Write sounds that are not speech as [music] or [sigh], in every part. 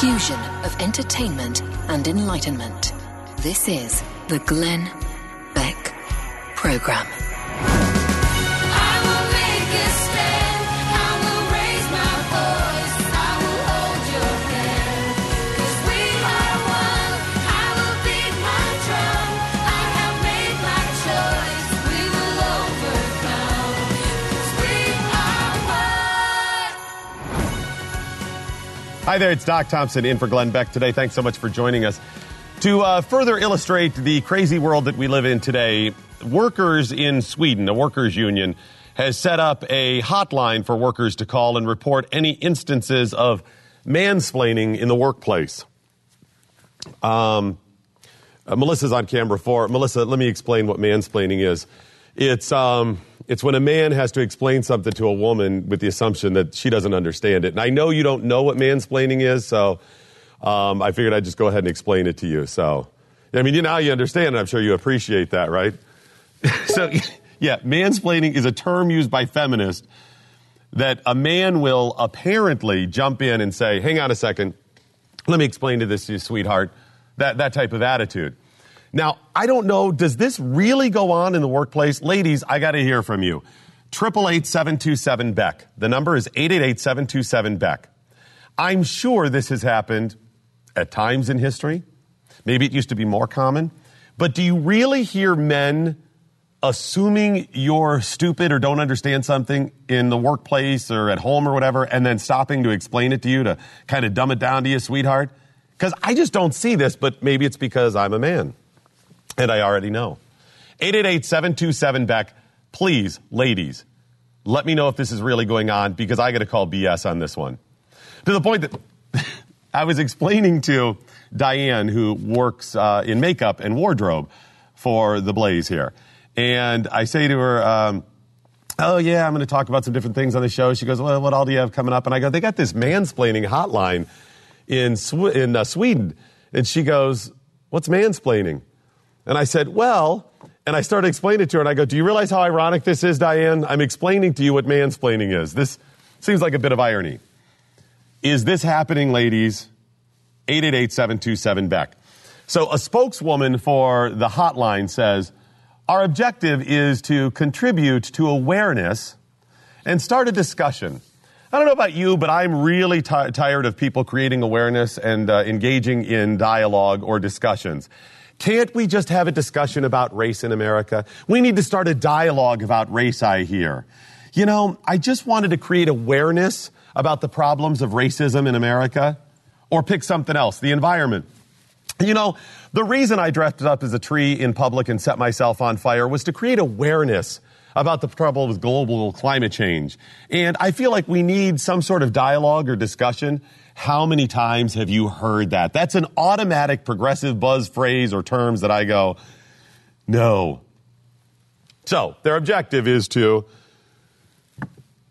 Fusion of entertainment and enlightenment. This is the Glenn Beck Program. Hi there, it's Doc Thompson in for Glenn Beck today. Thanks so much for joining us. To uh, further illustrate the crazy world that we live in today, workers in Sweden, a workers' union, has set up a hotline for workers to call and report any instances of mansplaining in the workplace. Um, uh, Melissa's on camera for Melissa. Let me explain what mansplaining is. It's um, it's when a man has to explain something to a woman with the assumption that she doesn't understand it. And I know you don't know what mansplaining is, so um, I figured I'd just go ahead and explain it to you. So, I mean, you now you understand, and I'm sure you appreciate that, right? [laughs] so, yeah, mansplaining is a term used by feminists that a man will apparently jump in and say, "Hang on a second, let me explain to this sweetheart." That that type of attitude. Now, I don't know, does this really go on in the workplace? Ladies, I got to hear from you. 888 Beck. The number is 888 727 Beck. I'm sure this has happened at times in history. Maybe it used to be more common. But do you really hear men assuming you're stupid or don't understand something in the workplace or at home or whatever, and then stopping to explain it to you to kind of dumb it down to you, sweetheart? Because I just don't see this, but maybe it's because I'm a man and I already know. 888 727 Beck. Please, ladies, let me know if this is really going on because I got to call BS on this one. To the point that [laughs] I was explaining to Diane, who works uh, in makeup and wardrobe for the Blaze here. And I say to her, um, Oh, yeah, I'm going to talk about some different things on the show. She goes, Well, what all do you have coming up? And I go, They got this mansplaining hotline in, Sw- in uh, Sweden. And she goes, What's mansplaining? And I said, Well, and I started explaining it to her, and I go, Do you realize how ironic this is, Diane? I'm explaining to you what mansplaining is. This seems like a bit of irony. Is this happening, ladies? 888 727 Beck. So, a spokeswoman for the hotline says, Our objective is to contribute to awareness and start a discussion. I don't know about you, but I'm really ti tired of people creating awareness and uh, engaging in dialogue or discussions. Can't we just have a discussion about race in America? We need to start a dialogue about race, I hear. You know, I just wanted to create awareness about the problems of racism in America, or pick something else, the environment. You know, the reason I dressed up as a tree in public and set myself on fire was to create awareness about the trouble with global climate change. And I feel like we need some sort of dialogue or discussion. How many times have you heard that? That's an automatic progressive buzz phrase or terms that I go, no. So their objective is to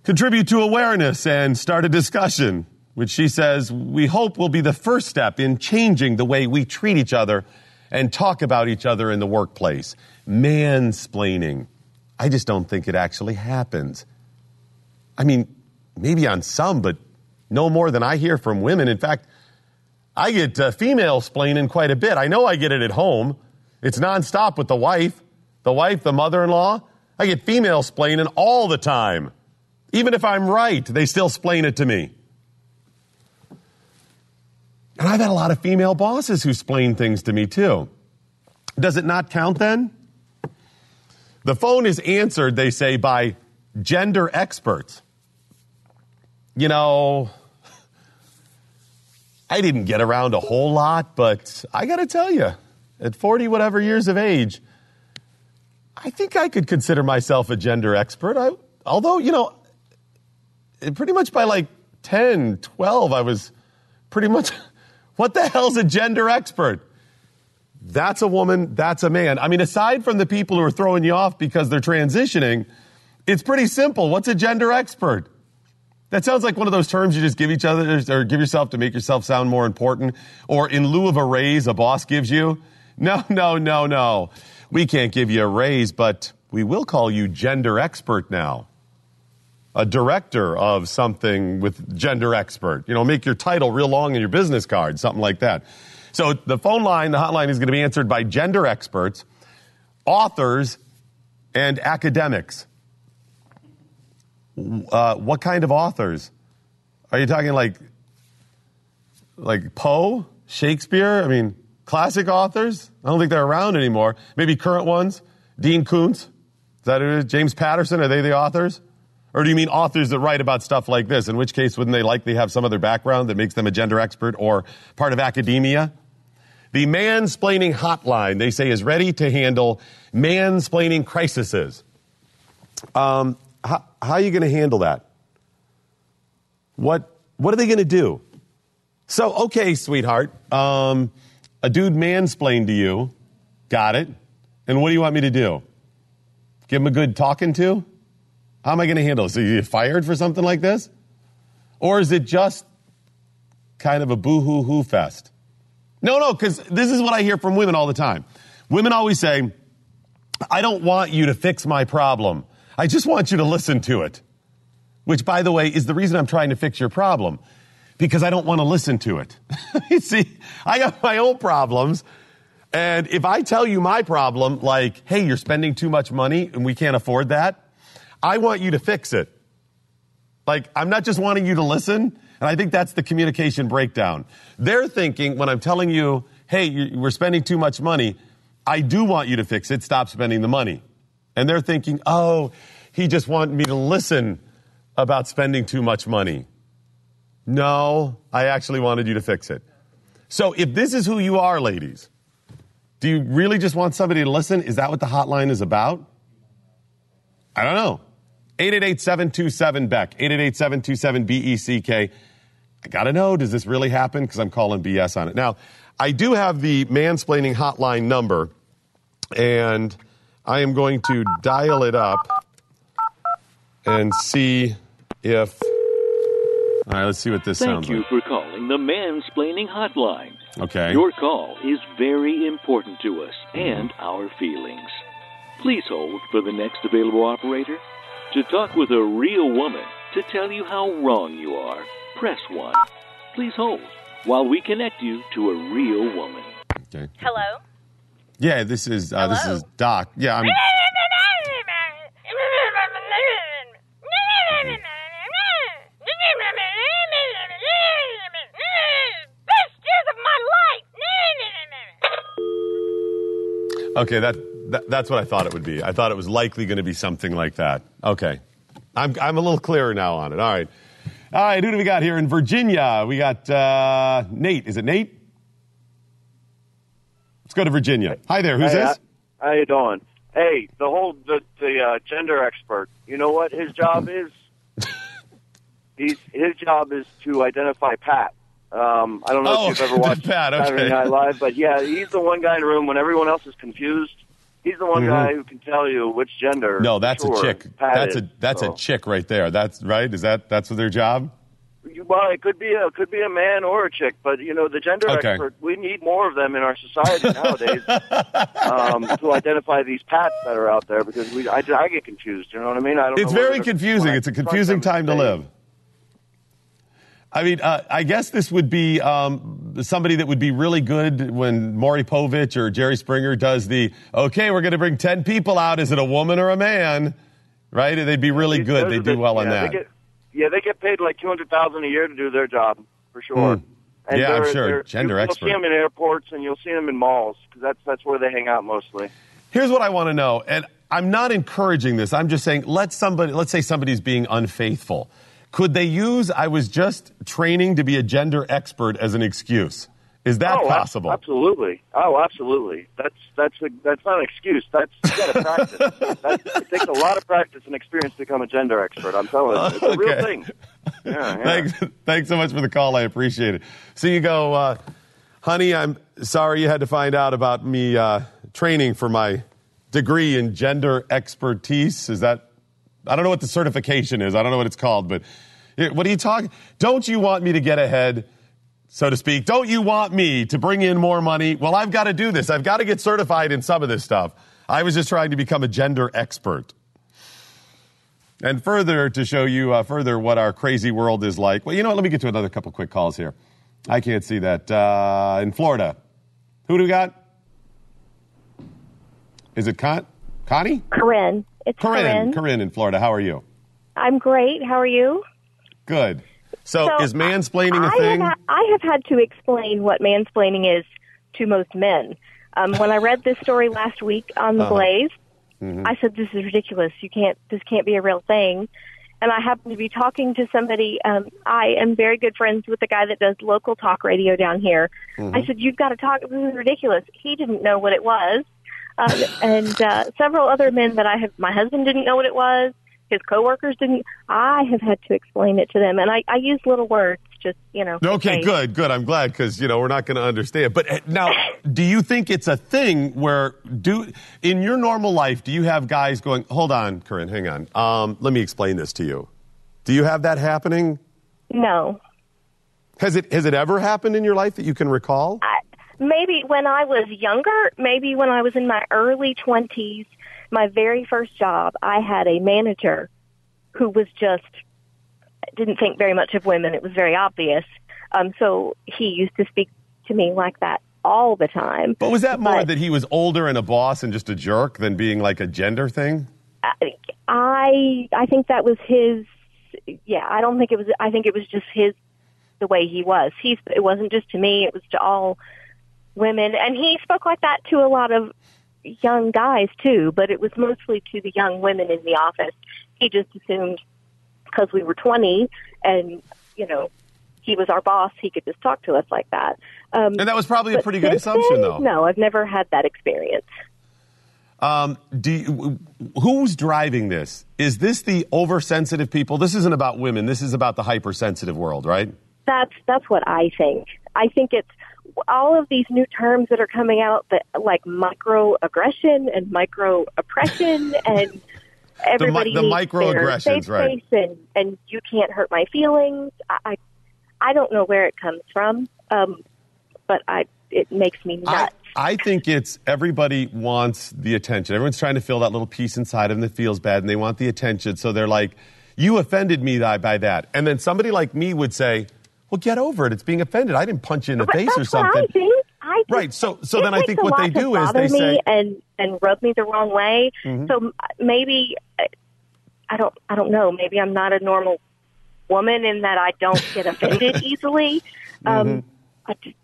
contribute to awareness and start a discussion, which she says we hope will be the first step in changing the way we treat each other and talk about each other in the workplace. Mansplaining. I just don't think it actually happens. I mean, maybe on some, but no more than I hear from women. In fact, I get uh, female splaining quite a bit. I know I get it at home. It's nonstop with the wife, the wife, the mother in law. I get female splaining all the time. Even if I'm right, they still splain it to me. And I've had a lot of female bosses who splain things to me too. Does it not count then? The phone is answered, they say, by gender experts. You know, I didn't get around a whole lot, but I got to tell you, at 40 whatever years of age, I think I could consider myself a gender expert. I, although, you know, pretty much by like 10, 12, I was pretty much, [laughs] what the hell's a gender expert? That's a woman, that's a man. I mean, aside from the people who are throwing you off because they're transitioning, it's pretty simple. What's a gender expert? That sounds like one of those terms you just give each other or give yourself to make yourself sound more important. Or in lieu of a raise, a boss gives you. No, [laughs] no, no, no. We can't give you a raise, but we will call you gender expert now. A director of something with gender expert. You know, make your title real long in your business card, something like that. So the phone line, the hotline is going to be answered by gender experts, authors, and academics uh, what kind of authors? Are you talking like like Poe, Shakespeare? I mean, classic authors? I don't think they're around anymore. Maybe current ones? Dean Koontz? Is that who it is? James Patterson? Are they the authors? Or do you mean authors that write about stuff like this? In which case, wouldn't they likely have some other background that makes them a gender expert or part of academia? The mansplaining hotline, they say, is ready to handle mansplaining crises. Um, how, how are you going to handle that? What, what are they going to do? So, okay, sweetheart, um, a dude mansplained to you. Got it. And what do you want me to do? Give him a good talking to? How am I going to handle this? Are you fired for something like this? Or is it just kind of a boo hoo hoo fest? No, no, because this is what I hear from women all the time. Women always say, I don't want you to fix my problem. I just want you to listen to it. Which, by the way, is the reason I'm trying to fix your problem. Because I don't want to listen to it. [laughs] you see, I have my own problems. And if I tell you my problem, like, hey, you're spending too much money and we can't afford that, I want you to fix it. Like, I'm not just wanting you to listen. And I think that's the communication breakdown. They're thinking when I'm telling you, hey, we're spending too much money, I do want you to fix it. Stop spending the money. And they're thinking, oh, he just wanted me to listen about spending too much money. No, I actually wanted you to fix it. So if this is who you are, ladies, do you really just want somebody to listen? Is that what the hotline is about? I don't know. 888-727-BECK, 888-727-BECK. E I got to know, does this really happen? Because I'm calling BS on it. Now, I do have the mansplaining hotline number, and I am going to dial it up and see if. All right, let's see what this Thank sounds like. Thank you for calling the Mansplaining Hotline. Okay. Your call is very important to us and our feelings. Please hold for the next available operator. To talk with a real woman to tell you how wrong you are, press 1. Please hold while we connect you to a real woman. okay. Hello? Yeah, this is uh, this is Doc. Yeah, I'm. Best years of my life. Okay, that, that that's what I thought it would be. I thought it was likely going to be something like that. Okay, I'm I'm a little clearer now on it. All right, all right. Who do we got here in Virginia? We got uh, Nate. Is it Nate? Go to Virginia. Hi there. Who's Hey, this? How you doing? Hey, the whole the the uh, gender expert. You know what his job [laughs] is? He's his job is to identify Pat. Um, I don't know Oh, if you've ever [laughs] watched Pat, okay. Saturday Night Live, but yeah, he's the one guy in the room when everyone else is confused. He's the one Mhm. guy who can tell you which gender. No, that's for a chick. Pat That's is. a that's So- a chick right there. That's right. Is that that's their job? Well, it could be a could be a man or a chick, but you know the gender Okay. expert. We need more of them in our society nowadays [laughs] um, to identify these pats that are out there because we I, I get confused. You know what I mean? I don't. It's very confusing. It's a confusing time to live. I mean, uh, I guess this would be um, somebody that would be really good when Maury Povich or Jerry Springer does the, okay, we're going to bring 10 people out. Is it a woman or a man? Right? They'd be really good. They do well on yeah, that. Yeah, they get paid like two hundred thousand a year to do their job for sure. Hmm. Yeah, I'm sure. Gender you'll, expert. You'll see them in airports and you'll see them in malls because that's that's where they hang out mostly. Here's what I want to know, and I'm not encouraging this. I'm just saying, let somebody, let's say somebody's being unfaithful. Could they use, I was just training to be a gender expert as an excuse? Is that oh, possible? Absolutely. Oh, absolutely. That's that's a, that's not an excuse. That's you got to practice. that, it takes a lot of practice and experience to become a gender expert. I'm telling you, it's a real thing. Yeah, yeah. Thanks, thanks so much for the call. I appreciate it. So you go, uh, honey. I'm sorry you had to find out about me uh, training for my degree in gender expertise. Is that? I don't know what the certification is. I don't know what it's called. But what are you talking? Don't you want me to get ahead? So to speak, don't you want me to bring in more money? Well, I've got to do this. I've got to get certified in some of this stuff. I was just trying to become a gender expert. And further, to show you uh, further what our crazy world is like, well, you know what? Let me get to another couple quick calls here. I can't see that. Uh, in Florida, who do we got? Is it Con- Connie? Corinne. It's Corinne. Corinne. Corinne in Florida. How are you? I'm great. How are you? Good. So, So, is mansplaining a I thing? Have, ha- I have had to explain what mansplaining is to most men. Um, when I read this story last week on the Uh-huh. Blaze, Mm-hmm. I said, "This is ridiculous. You can't. This can't be a real thing." And I happened to be talking to somebody. Um, I am very good friends with the guy that does local talk radio down here. Mm-hmm. I said, "You've got to talk. This is ridiculous." He didn't know what it was, um, and uh, several other men that I have. My husband didn't know what it was. His coworkers didn't. I have had to explain it to them, and I, I use little words. Just you know. Okay, good, good. I'm glad because you know we're not going to understand. But uh, now, [laughs] do you think it's a thing where do in your normal life do you have guys going? Hold on, Corinne, hang on. Um, let me explain this to you. Do you have that happening? No. Has it has it ever happened in your life that you can recall? I, maybe when I was younger, maybe when I was in my early 20s, my very first job, I had a manager who was just didn't think very much of women. It was very obvious. Um, so he used to speak to me like that all the time. But was that more But- that he was older and a boss and just a jerk than being like a gender thing? I I think that was his. Yeah, I don't think it was. I think it was just his the way he was. He's. It wasn't just to me. It was to all women, and he spoke like that to a lot of young guys too. But it was mostly to the young women in the office. He just assumed because we were twenty, and you know, he was our boss. He could just talk to us like that. Um, And that was probably a pretty good assumption, then, though. No, I've never had that experience. Um, do you, who's driving this? Is this the oversensitive people? This isn't about women. This is about the hypersensitive world, right? That's that's what I think. I think it's all of these new terms that are coming out that like microaggression and micro oppression [laughs] and everybody the needs microaggressions, their safe right. space and and you can't hurt my feelings. I I, I don't know where it comes from, um, but I it makes me I, nuts. I think it's everybody wants the attention. Everyone's trying to feel that little piece inside of them that feels bad, and they want the attention. So they're like, "You offended me by by that," and then somebody like me would say, "Well, get over it. It's being offended. I didn't punch you in the But face or something." I think. I just, Right, so- so then I think what they do is they say- Mm-hmm. and and rub me the wrong way. So maybe uh, I don't I don't know. Maybe I'm not a normal woman in that I don't get [laughs] offended easily. Um, Mm-hmm. I just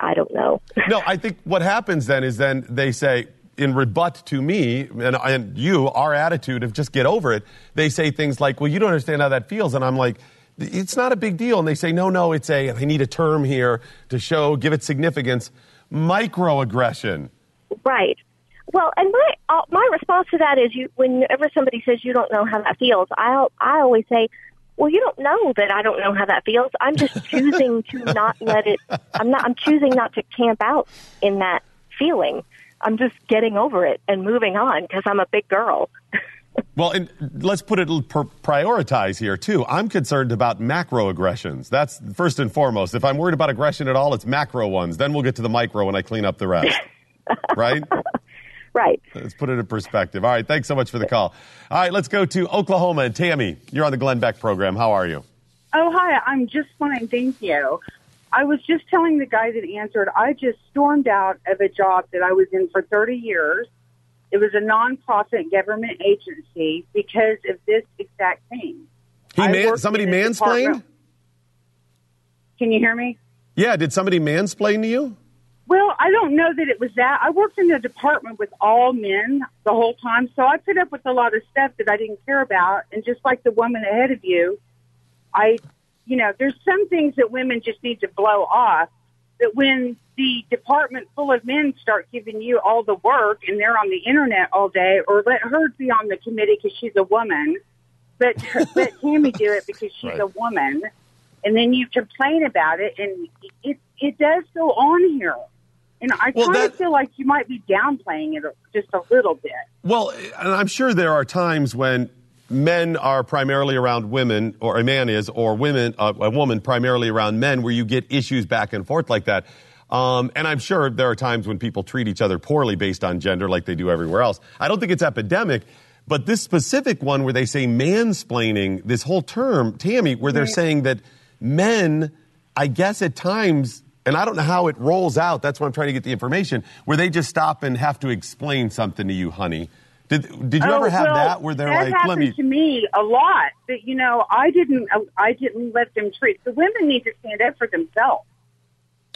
I don't know. [laughs] no, I think what happens then is then they say, in rebut to me and, and you, our attitude of just get over it, they say things like, well, you don't understand how that feels. And I'm like, it's not a big deal. And they say, no, no, it's a, I need a term here to show, give it significance. Microaggression. Right. Well, and my uh, my response to that is, you whenever somebody says you don't know how that feels, I I always say, well, you don't know that I don't know how that feels. I'm just [laughs] choosing to not let it. I'm not. I'm choosing not to camp out in that feeling. I'm just getting over it and moving on because I'm a big girl. [laughs] Well, and let's put it prioritize here too. I'm concerned about macro aggressions. That's first and foremost. If I'm worried about aggression at all, it's macro ones. Then we'll get to the micro when I clean up the rest. [laughs] right? Right. Let's put it in perspective. All right, thanks so much for the call. All right, let's go to Oklahoma and Tammy. You're on the Glenn Beck program. How are you? Oh, hi. I'm just fine. Thank you. I was just telling the guy that answered, I just stormed out of a job that I was in for 30 years. It was a nonprofit government agency because of this exact thing. He man- somebody mansplained? Can you hear me? Yeah, did somebody mansplain to you? Well, I don't know that it was that. I worked in a department with all men the whole time, so I put up with a lot of stuff that I didn't care about. And just like the woman ahead of you, I, you know, there's some things that women just need to blow off. That when the department full of men start giving you all the work and they're on the internet all day, or let her be on the committee because she's a woman, but [laughs] let Tammy do it because she's Right. a woman, and then you complain about it, and it it does go on here. And I Well, kind that- of feel like you might be downplaying it just a little bit. Well, and I'm sure there are times when men are primarily around women, or a man is, or women, uh, a woman primarily around men, where you get issues back and forth like that. Um, and I'm sure there are times when people treat each other poorly based on gender, like they do everywhere else. I don't think it's epidemic, but this specific one where they say mansplaining, this whole term, Tammy, where they're saying that men, I guess at times, and I don't know how it rolls out. That's why I'm trying to get the information. Where they just stop and have to explain something to you, honey. Did Did you Oh, ever have well, that where they're that like, "Let me"? to me a lot. That you know, I didn't, uh, I didn't let them treat. The women need to stand up for themselves.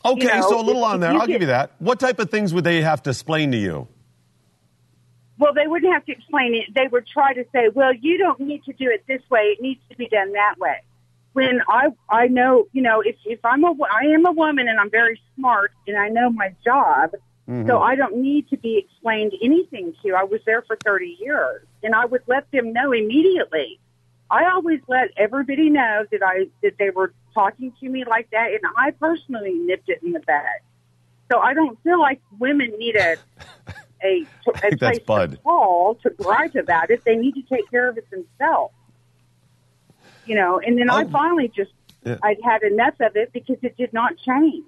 Okay, you know, so a little if- on there. I'll give you that. What type of things would they have to explain to you? Well, they wouldn't have to explain it. They would try to say, "Well, you don't need to do it this way. It needs to be done that way." When I, I know, you know, if if I'm a, I am a woman and I'm very smart and I know my job, so mm-hmm. I don't need to be explained anything to. I was there for 30 years, and I would let them know immediately. I always let everybody know that I that they were talking to me like that, and I personally nipped it in the bud. So I don't feel like women need a [laughs] a, a place Bud. to call to gripe about it. They need to take care of it themselves. You know, and then I finally just Yeah. I'd had enough of it because it did not change.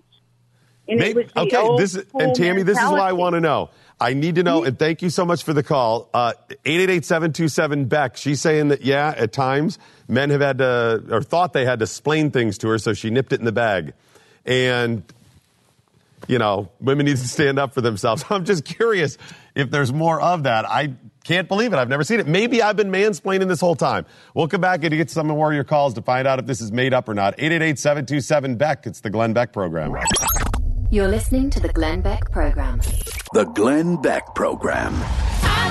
And Maybe, okay, this is, and Tammy, this is what I want to know. I need to know, and thank you so much for the call. Uh, 888-727 Beck. She's saying that yeah, at times men have had to or thought they had to explain things to her, so she nipped it in the bag, and you know, women need to stand up for themselves. [laughs] I'm just curious if there's more of that. I can't believe it. I've never seen it. Maybe I've been mansplaining this whole time. We'll come back and get some more of your calls to find out if this is made up or not. 888-727 Beck. It's the Glenn Beck program. You're listening to the Glenn Beck Program. The Glenn Beck Program. I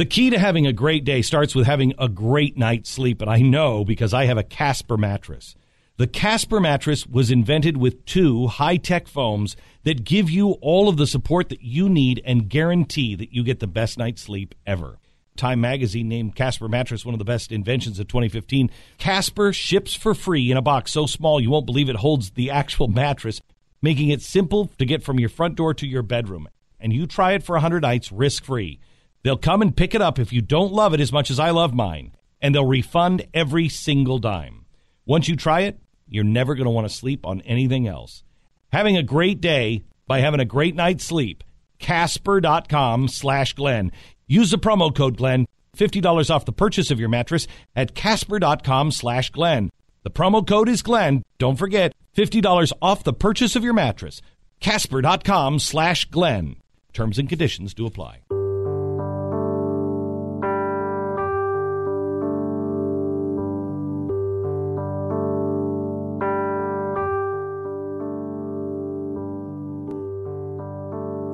The key to having a great day starts with having a great night's sleep, and I know because I have a Casper mattress. The Casper mattress was invented with two high tech foams that give you all of the support that you need and guarantee that you get the best night's sleep ever. Time magazine named Casper mattress one of the best inventions of 2015. Casper ships for free in a box so small you won't believe it holds the actual mattress, making it simple to get from your front door to your bedroom. And you try it for 100 nights risk free. They'll come and pick it up if you don't love it as much as I love mine, and they'll refund every single dime. Once you try it, you're never going to want to sleep on anything else. Having a great day by having a great night's sleep. Casper.com slash Glenn. Use the promo code Glenn. $50 off the purchase of your mattress at Casper.com slash Glenn. The promo code is Glenn. Don't forget, $50 off the purchase of your mattress. Casper.com slash Glenn. Terms and conditions do apply.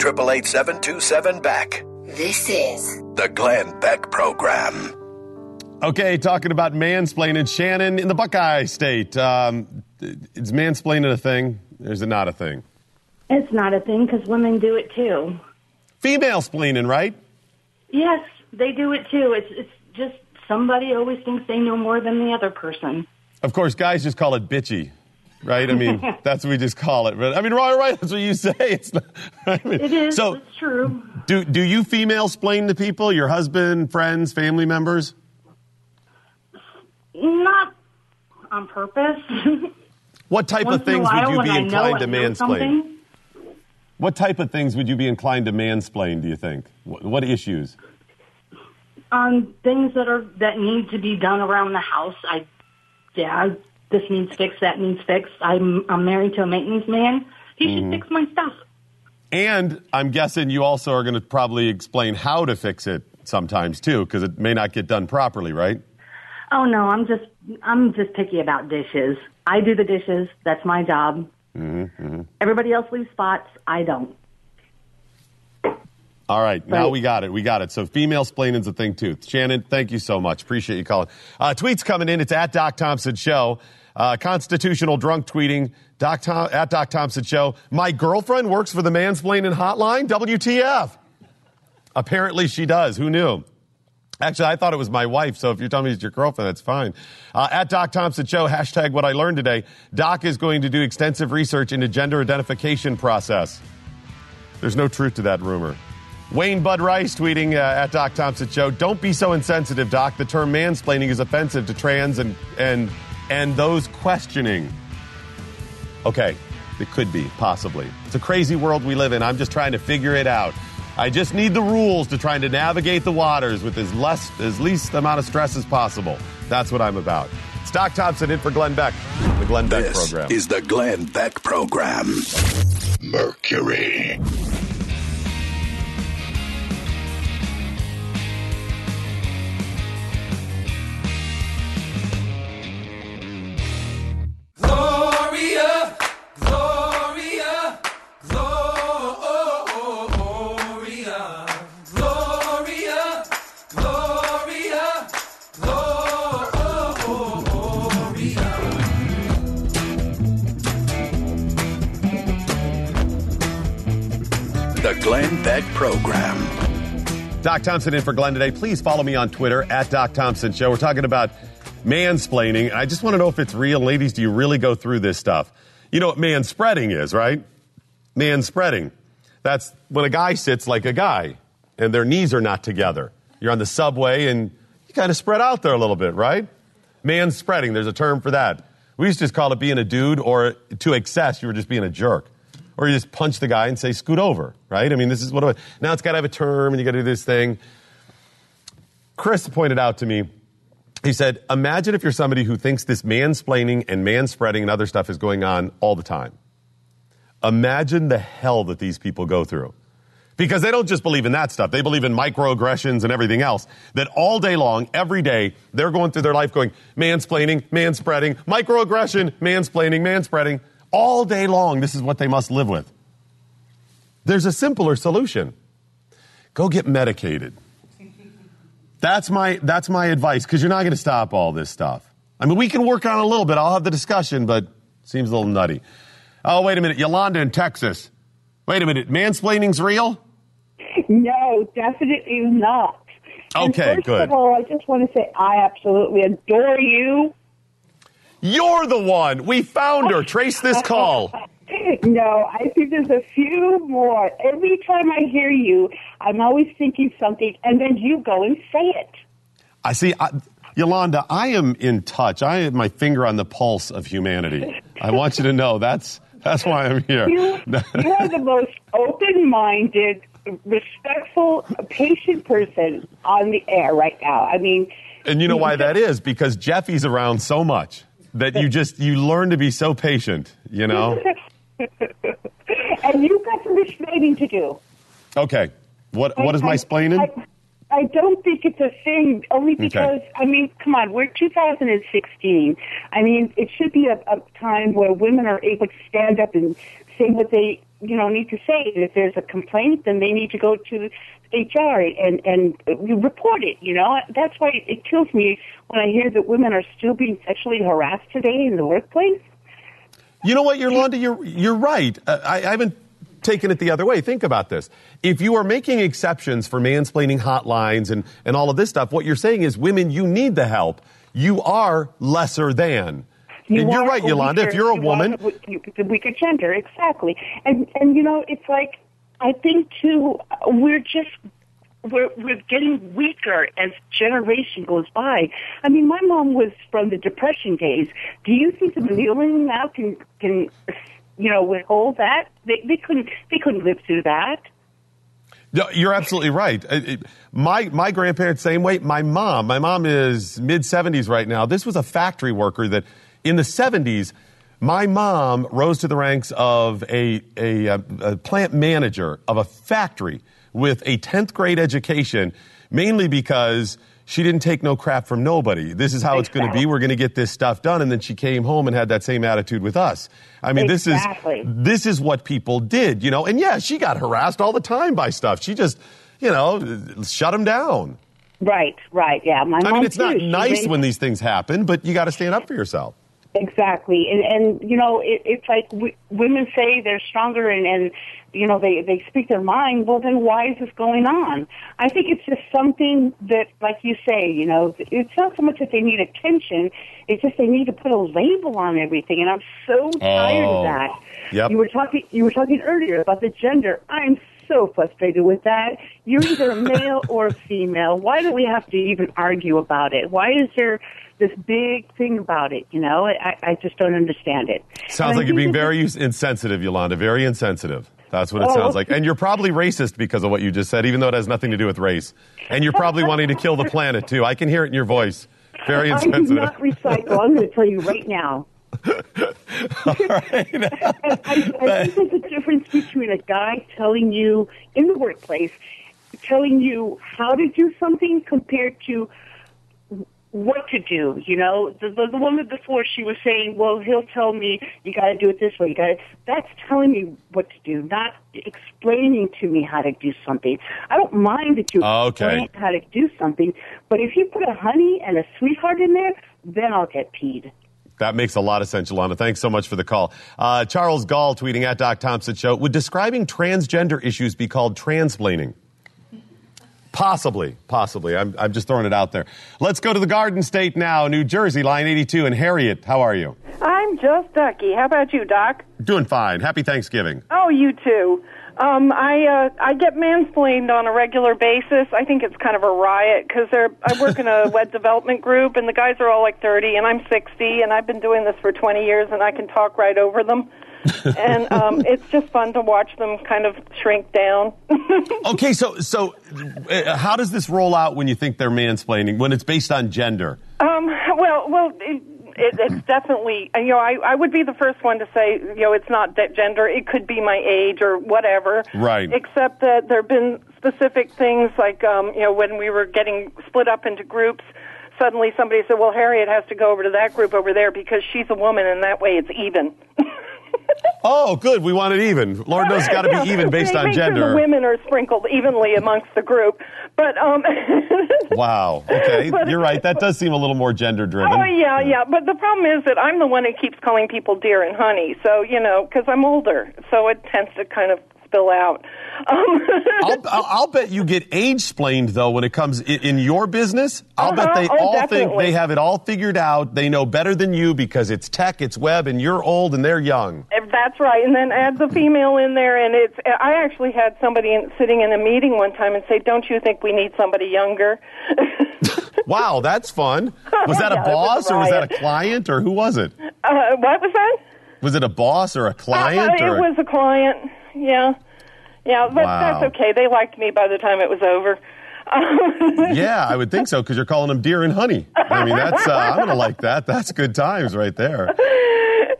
Triple eight seven two seven Beck. This is The Glenn Beck Program. Okay, talking about mansplaining. Shannon in the Buckeye State. Um, is mansplaining a thing? Or is it not a thing? It's not a thing because women do it too. Female splaining, right? Yes, they do it too. It's it's just somebody always thinks they know more than the other person. Of course, guys just call it bitchy, right? I mean, [laughs] that's what we just call it. But I mean, right, right. That's what you [laughs] say. It's not, I mean, It is. So, it's true. do do you female splain to people? Your husband, friends, family members? Not on purpose. [laughs] What type Once of things would you be inclined to mansplain? something. What type of things would you be inclined to mansplain? Do you think? What, what issues? on things that are that need to be done around the house. I, yeah, this needs fixed, that needs fixed. I'm I'm married to a maintenance man. He Mm-hmm. should fix my stuff. And I'm guessing you also are going to probably explain how to fix it sometimes too, because it may not get done properly, right? Oh no, I'm just I'm just picky about dishes. I do the dishes. That's my job. Mm-hmm. Everybody else leaves spots. I don't. All right, now we got it. We got it. So female splaining's a thing too. Shannon, thank you so much. Appreciate you calling. Uh, tweets coming in. It's at Doc Thompson Show. Uh, constitutional drunk tweeting. Doc Tom, at Doc Thompson Show. My girlfriend works for the mansplaining hotline. WTF? Apparently she does. Who knew? Actually, I thought it was my wife, so if you're telling me it's your girlfriend, that's fine. Uh, at Doc Thompson Show, hashtag what I learned today. Doc is going to do extensive research into gender identification process. There's no truth to that rumor. Wayne Bud Rice tweeting uh, at Doc Thompson Show, don't be so insensitive, Doc. The term mansplaining is offensive to trans and, and, and those questioning. Okay, it could be, possibly. It's a crazy world we live in. I'm just trying to figure it out. I just need the rules to try to navigate the waters with as less as least amount of stress as possible. That's what I'm about. It's Doc Thompson in for Glenn Beck, the Glenn Beck This program. is the Glenn Beck Program. Mercury. Glenn Beck Program. Doc Thompson in for Glenn today. Please follow me on Twitter at Doc Thompson Show. We're talking about mansplaining. I just want to know if it's real. Ladies, do you really go through this stuff? You know what manspreading is, right? Manspreading. That's when a guy sits like a guy and their knees are not together. You're on the subway and you kind of spread out there a little bit, right? Manspreading. There's a term for that. We used to just call it being a dude, or to excess, you were just being a jerk. Or you just punch the guy and say, scoot over, right? I mean, this is what now it's got to have a term and you got to do this thing. Chris pointed out to me, he said, imagine if you're somebody who thinks this mansplaining and manspreading and other stuff is going on all the time. Imagine the hell that these people go through. Because they don't just believe in that stuff. They believe in microaggressions and everything else. That all day long, every day, they're going through their life going, mansplaining, manspreading, microaggression, mansplaining, manspreading. All day long, this is what they must live with. There's a simpler solution. Go get medicated. That's my, that's my advice, because you're not going to stop all this stuff. I mean, we can work on it a little bit. I'll have the discussion, but seems a little nutty. Oh, wait a minute. Yolanda in Texas. Wait a minute. Mansplaining's real? No, definitely not. And Okay, first good. of all, I just want to say I absolutely adore you. You're the one. We found her. Trace this call. [laughs] No, I think there's a few more. Every time I hear you, I'm always thinking something, and then you go and say it. I see. I, Yolanda, I am in touch. I have my finger on the pulse of humanity. I want you to know that's that's why I'm here. You, you are the most open-minded, respectful, patient person on the air right now. I mean, and you know why that is? Because Jeffy's around so much that you just you learn to be so patient. You know. [laughs] and you've got some explaining to do. Okay. What what is my splaining? I, I don't think it's a thing, only because, I mean, come on, we're 2016. I mean, it should be a, a time where women are able to stand up and say what they, you know, need to say. If there's a complaint, then they need to go to HR and, and you report it, you know. That's why it kills me when I hear that women are still being sexually harassed today in the workplace. You know what, Yolanda, you're you're right. Uh, I, I haven't taken it the other way. Think about this. If you are making exceptions for mansplaining hotlines and, and all of this stuff, what you're saying is, women, you need the help. You are lesser than. and you're right, Yolanda. weaker- If you're a you woman, the weaker gender, exactly. And and you know, it's like I think too, we're just we're we're getting weaker as generation goes by. I mean, my mom was from the Depression days. Do you think the millennials now can can you know withhold that? They they couldn't they couldn't live through that. No, you're absolutely right. My my grandparents same way. My mom, my mom is mid 70s right now. This was a factory worker that in the 70s, my mom rose to the ranks of a a, a plant manager of a factory with a 10th grade education mainly because she didn't take no crap from nobody. This is how it's going to be. We're going to get this stuff done. And then she came home and had that same attitude with us. I mean, Exactly. this is this is what people did, you know. And yeah, she got harassed all the time by stuff. She just, you know, shut them down. Right, right, yeah. My I mom mean, it's too, not nice when these things happen, but you got to stand up for yourself. Exactly, and and you know it, it's like w- women say they're stronger and and you know they they speak their mind. Well, then why is this going on? I think it's just something that, like you say, you know, it's not so much that they need attention. It's just they need to put a label on everything, and I'm so tired Oh, of that. yep. You were talking you were talking earlier about the gender. I'm so frustrated with that. You're either a male or a [laughs] female. Why do we have to even argue about it? Why is there this big thing about it? You know, I, I just don't understand it. Sounds And like you're being very insensitive, Yolanda. Very insensitive. That's what it Oh. sounds like. And you're probably racist because of what you just said, even though it has nothing to do with race. And you're probably wanting to kill the planet, too. I can hear it in your voice. Very insensitive. I do insensitive. not recycle. I'm going to tell you right now. [laughs] [laughs] I, I think there's a difference between a guy telling you in the workplace, telling you how to do something compared to what to do. You know, the, the, the woman before she was saying, "Well, he'll tell me you got to do it this way." You got that's telling me what to do, not explaining to me how to do something. I don't mind that you Okay. explain how to do something, but if you put a honey and a sweetheart in there, then I'll get peed. That makes a lot of sense, Yolanda. Thanks so much for the call. Uh, Charles Gall tweeting at Doc Thompson Show. Would describing transgender issues be called transplaining? Possibly, possibly. I'm, I'm just throwing it out there. Let's go to the Garden State now, New Jersey, line 82. And Harriet, how are you? I'm just Ducky. How about you, Doc? Doing fine. Happy Thanksgiving. Oh, you too. Um, I uh, I get mansplained on a regular basis. I think it's kind of a riot because they're I work in a [laughs] web development group, and the guys are all like 30, and I'm 60, and I've been doing this for 20 years, and I can talk right over them. And um, [laughs] it's just fun to watch them kind of shrink down. [laughs] Okay, so so uh, how does this roll out when you think they're mansplaining? When it's based on gender? Um, well, well, it, it, it's definitely. You know, I, I would be the first one to say, you know, it's not that gender. It could be my age or whatever. Right. Except that there have been specific things like, um, you know, when we were getting split up into groups. Suddenly, somebody said, "Well, Harriet has to go over to that group over there because she's a woman, and that way it's even." [laughs] Oh, good. We want it even. Lord knows it's got to [laughs] Yeah, be even based they on make Sure gender. the women are sprinkled evenly amongst the group, but um, [laughs] Wow. Okay, But- you're right. That does seem a little more gender driven. Oh yeah, yeah. But the problem is that I'm the one who keeps calling people dear and honey. So you know, because I'm older, so it tends to kind of spill out. Um, [laughs] I'll, I'll, bet you get age splained though when it comes in, in your business. I'll bet Uh-huh. they Oh, all think they have it all figured out. They know better than you because it's tech, it's web, and you're old and they're young. if that's right, and then add the female in there, and it's. I actually had somebody in, sitting in a meeting one time and say, "Don't you think we need somebody younger?" [laughs] Wow, that's fun. Was that a [laughs] Yeah, it was boss or was that a client or who was it? Uh, what was that? Was it a boss or a client? Uh, or it was a client. Yeah, yeah, but Wow. that's okay. They liked me by the time it was over. [laughs] yeah, I would think so because you're calling them dear and honey. I mean, that's uh, I'm gonna like that. That's good times right there.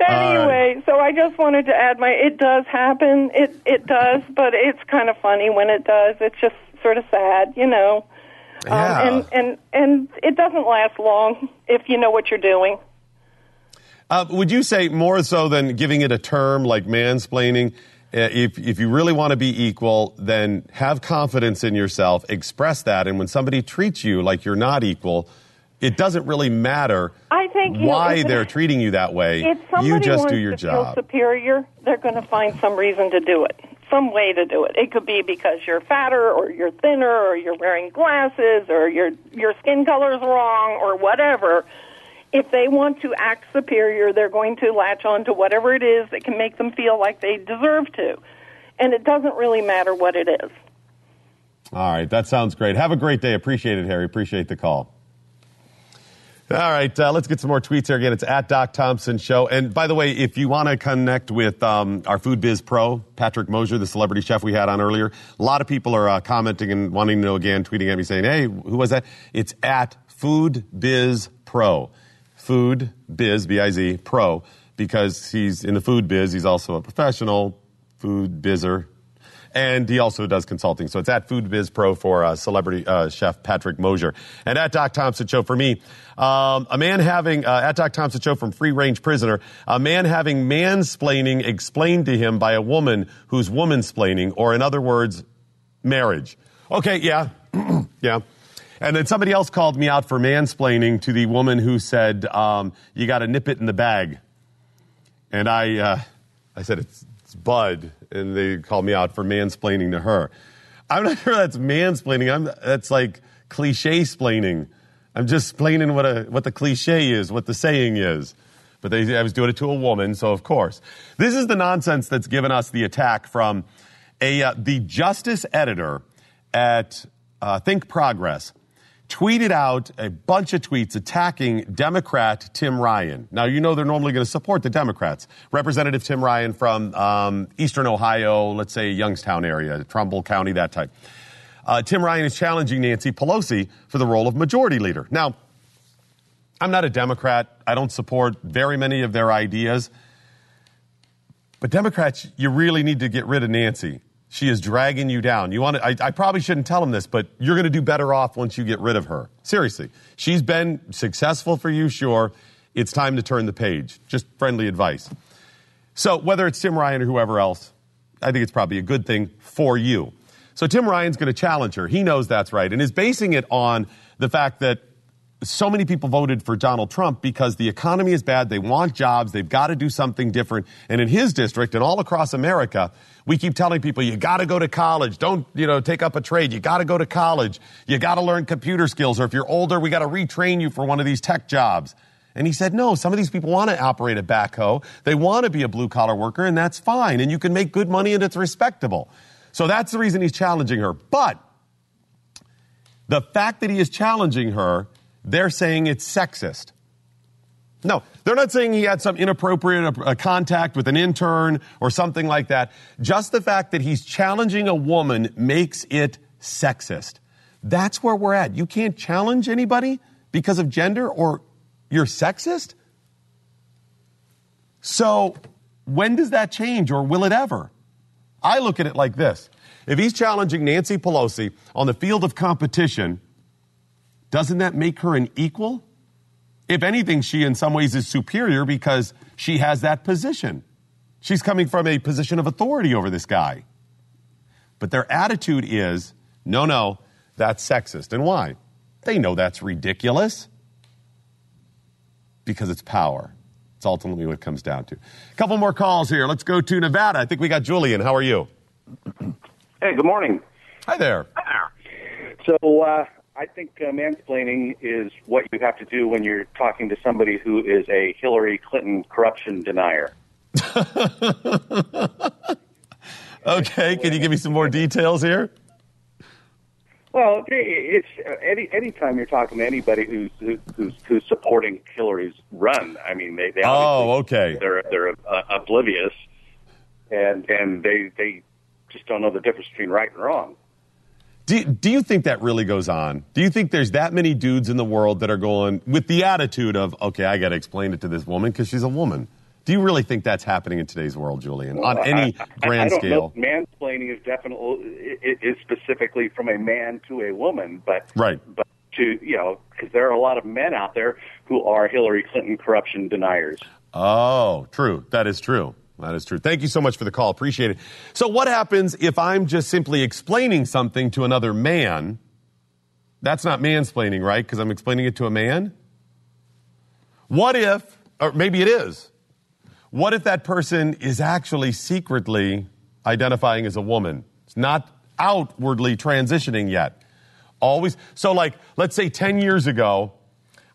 anyway, so I just wanted to add my. It does happen. It it does, but it's kind of funny when it does. It's just sort of sad, you know. Um, Yeah. and and and it doesn't last long if you know what you're doing. Uh, would you say more so than giving it a term like mansplaining? Uh, If if you really want to be equal, then have confidence in yourself, express that, and when somebody treats you like you're not equal, it doesn't really matter I think you know, why they're treating you that way. If somebody You just wants do your to feel job. superior, they're going to find some reason to do it, some way to do it. It could be because you're fatter, or you're thinner, or you're wearing glasses, or your your skin color's wrong, or whatever. If they want to act superior, they're going to latch on to whatever it is that can make them feel like they deserve to, and it doesn't really matter what it is. All right, that sounds great. Have a great day. Appreciate it, Harry. Appreciate the call. All right, uh, let's get some more tweets here again. It's at Doc Thompson Show. And by the way, if you want to connect with um, our Food Biz Pro, Patrick Mosier, the celebrity chef we had on earlier, a lot of people are uh, commenting and wanting to know again, tweeting at me saying, hey, who was that? It's at Food Biz Pro. Food Biz, B I Z, Pro, because he's in the food biz. He's also a professional food bizzer. And he also does consulting. So it's at Food Biz Pro for uh, celebrity uh, chef Patrick Mosier. And at Doc Thompson Show for me, um, a man having, uh, at Doc Thompson Show from Free Range Prisoner, a man having mansplaining explained to him by a woman who's woman womansplaining, or in other words, marriage. Okay, yeah, [clears throat] yeah. And then somebody else called me out for mansplaining to the woman who said, um, you got to nip it in the bag. And I, uh, I said, it's, it's Bud. And they called me out for mansplaining to her. I'm not [laughs] sure that's mansplaining. I'm, that's like cliche splaining. I'm just explaining what, a, what the cliche is, what the saying is. But they, I was doing it to a woman, so of course. This is the nonsense that's given us the attack from a, uh, the justice editor at uh, Think Progress tweeted out a bunch of tweets attacking Democrat Tim Ryan. Now, you know they're normally going to support the Democrats. Representative Tim Ryan from um, Eastern Ohio, let's say Youngstown area, Trumbull County, that type. Uh, Tim Ryan is challenging Nancy Pelosi for the role of majority leader. Now, I'm not a Democrat. I don't support very many of their ideas. But Democrats, you really need to get rid of Nancy. She is dragging you down. You want to, I, I probably shouldn't tell them this, but you're going to do better off once you get rid of her. Seriously. She's been successful for you, sure. It's time to turn the page. Just friendly advice. So whether it's Tim Ryan or whoever else, I think it's probably a good thing for you. So Tim Ryan's going to challenge her. He knows that's right and is basing it on the fact that so many people voted for Donald Trump because the economy is bad. They want jobs. They've got to do something different. And in his district and all across America, we keep telling people, you got to go to college. Don't, you know, take up a trade. You got to go to college. You got to learn computer skills. Or if you're older, we got to retrain you for one of these tech jobs. And he said, no, some of these people want to operate a backhoe. They want to be a blue collar worker, and that's fine. And you can make good money and it's respectable. So that's the reason he's challenging her. But the fact that he is challenging her, they're saying it's sexist. No, they're not saying he had some inappropriate uh, contact with an intern or something like that. Just the fact that he's challenging a woman makes it sexist. That's where we're at. You can't challenge anybody because of gender or you're sexist? So, when does that change or will it ever? I look at it like this. If he's challenging Nancy Pelosi on the field of competition, doesn't that make her an equal? If anything, she in some ways is superior because she has that position. She's coming from a position of authority over this guy. But their attitude is no, no, that's sexist. And why? They know that's ridiculous because it's power. It's ultimately what it comes down to. A couple more calls here. Let's go to Nevada. I think we got Julian. How are you? Hey, good morning. Hi there. So, uh, I think uh, mansplaining is what you have to do when you're talking to somebody who is a Hillary Clinton corruption denier. [laughs] Okay, can you give me some more details here? Well, it's uh, any anytime you're talking to anybody who's who- who's who's supporting Hillary's run. I mean, they, they Oh, okay. they're they're uh, oblivious, and and they they just don't know the difference between right and wrong. Do, do you think that really goes on? Do you think there's that many dudes in the world that are going with the attitude of, okay, I got to explain it to this woman because she's a woman? Do you really think that's happening in today's world, Julian, on any I- grand I don't scale? Know, mansplaining is definitely is specifically from a man to a woman, but Right. but to you know because there are a lot of men out there who are Hillary Clinton corruption deniers. Oh, true. That is true. That is true. Thank you so much for the call. Appreciate it. So, what happens if I'm just simply explaining something to another man? That's not mansplaining, right? Because I'm explaining it to a man? What if, or maybe it is, what if that person is actually secretly identifying as a woman? It's not outwardly transitioning yet. Always. So, like, let's say 10 years ago,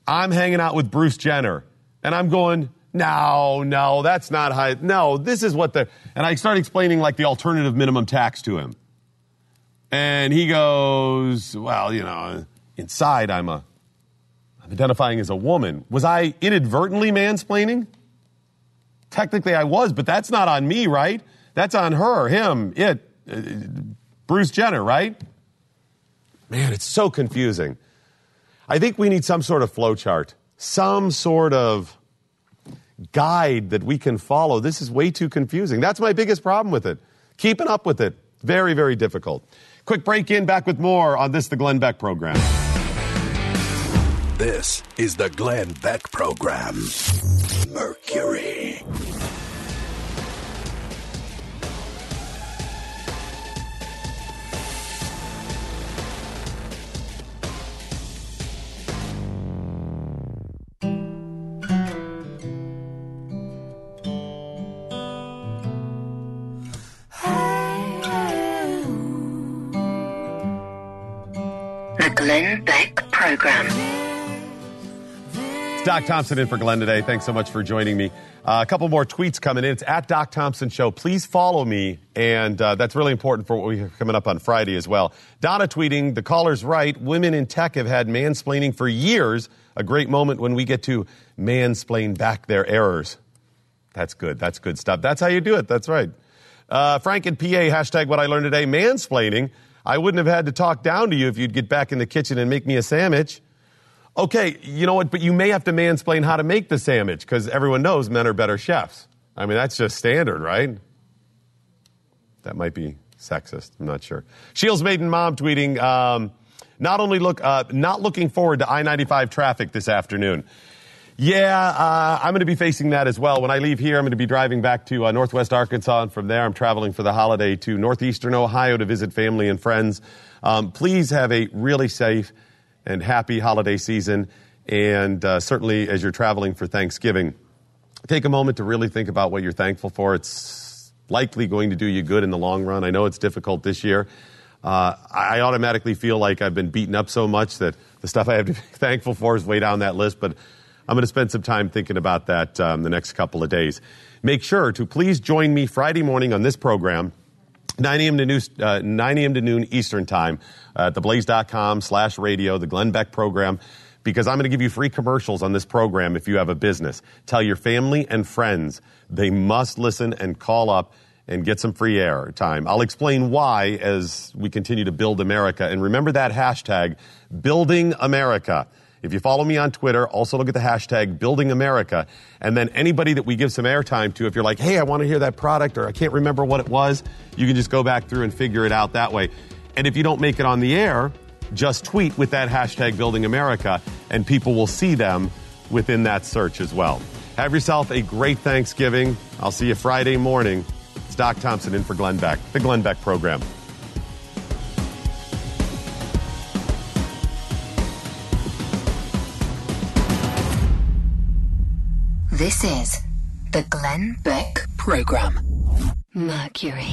I'm hanging out with Bruce Jenner, and I'm going, no, no, that's not how, no, this is what the, and I start explaining like the alternative minimum tax to him. And he goes, well, you know, inside I'm a, I'm identifying as a woman. Was I inadvertently mansplaining? Technically I was, but that's not on me, right? That's on her, him, it, uh, Bruce Jenner, right? Man, it's so confusing. I think we need some sort of flow chart, some sort of guide that we can follow. This is way too confusing. That's my biggest problem with it. Keeping up with it. Very, very difficult. Quick break in, back with more on this, the Glenn Beck program. This is the Glenn Beck Program. Mercury. Glenn Beck Program. It's Doc Thompson in for Glenn today. Thanks so much for joining me. Uh, a couple more tweets coming in. It's at Doc Thompson Show. Please follow me, and uh, that's really important for what we have coming up on Friday as well. Donna tweeting, the caller's right. Women in tech have had mansplaining for years. A great moment when we get to mansplain back their errors. That's good. That's good stuff. That's how you do it. That's right. Uh, Frank and PA, hashtag what I learned today, mansplaining. I wouldn't have had to talk down to you if you'd get back in the kitchen and make me a sandwich. Okay, you know what? But you may have to mansplain how to make the sandwich because everyone knows men are better chefs. I mean, that's just standard, right? That might be sexist. I'm not sure. Shields Maiden Mom tweeting, um, not only look, uh, not looking forward to I-95 traffic this afternoon. Yeah, uh, I'm going to be facing that as well. When I leave here, I'm going to be driving back to uh, Northwest Arkansas, and from there, I'm traveling for the holiday to Northeastern Ohio to visit family and friends. Um, please have a really safe and happy holiday season, and uh, certainly as you're traveling for Thanksgiving, take a moment to really think about what you're thankful for. It's likely going to do you good in the long run. I know it's difficult this year. Uh, I automatically feel like I've been beaten up so much that the stuff I have to be [laughs] thankful for is way down that list, but I'm going to spend some time thinking about that um, the next couple of days. Make sure to please join me Friday morning on this program, 9 a.m. to noon, uh, 9 a.m. to noon Eastern Time at theblaze.com slash radio, the Glenn Beck program, because I'm going to give you free commercials on this program if you have a business. Tell your family and friends they must listen and call up and get some free air time. I'll explain why as we continue to build America. And remember that hashtag, Building America. If you follow me on Twitter, also look at the hashtag Building America. And then anybody that we give some airtime to, if you're like, hey, I want to hear that product or I can't remember what it was, you can just go back through and figure it out that way. And if you don't make it on the air, just tweet with that hashtag Building America and people will see them within that search as well. Have yourself a great Thanksgiving. I'll see you Friday morning. It's Doc Thompson in for Glenn Beck, the Glenn Beck program. This is the Glenn Beck Program. Mercury.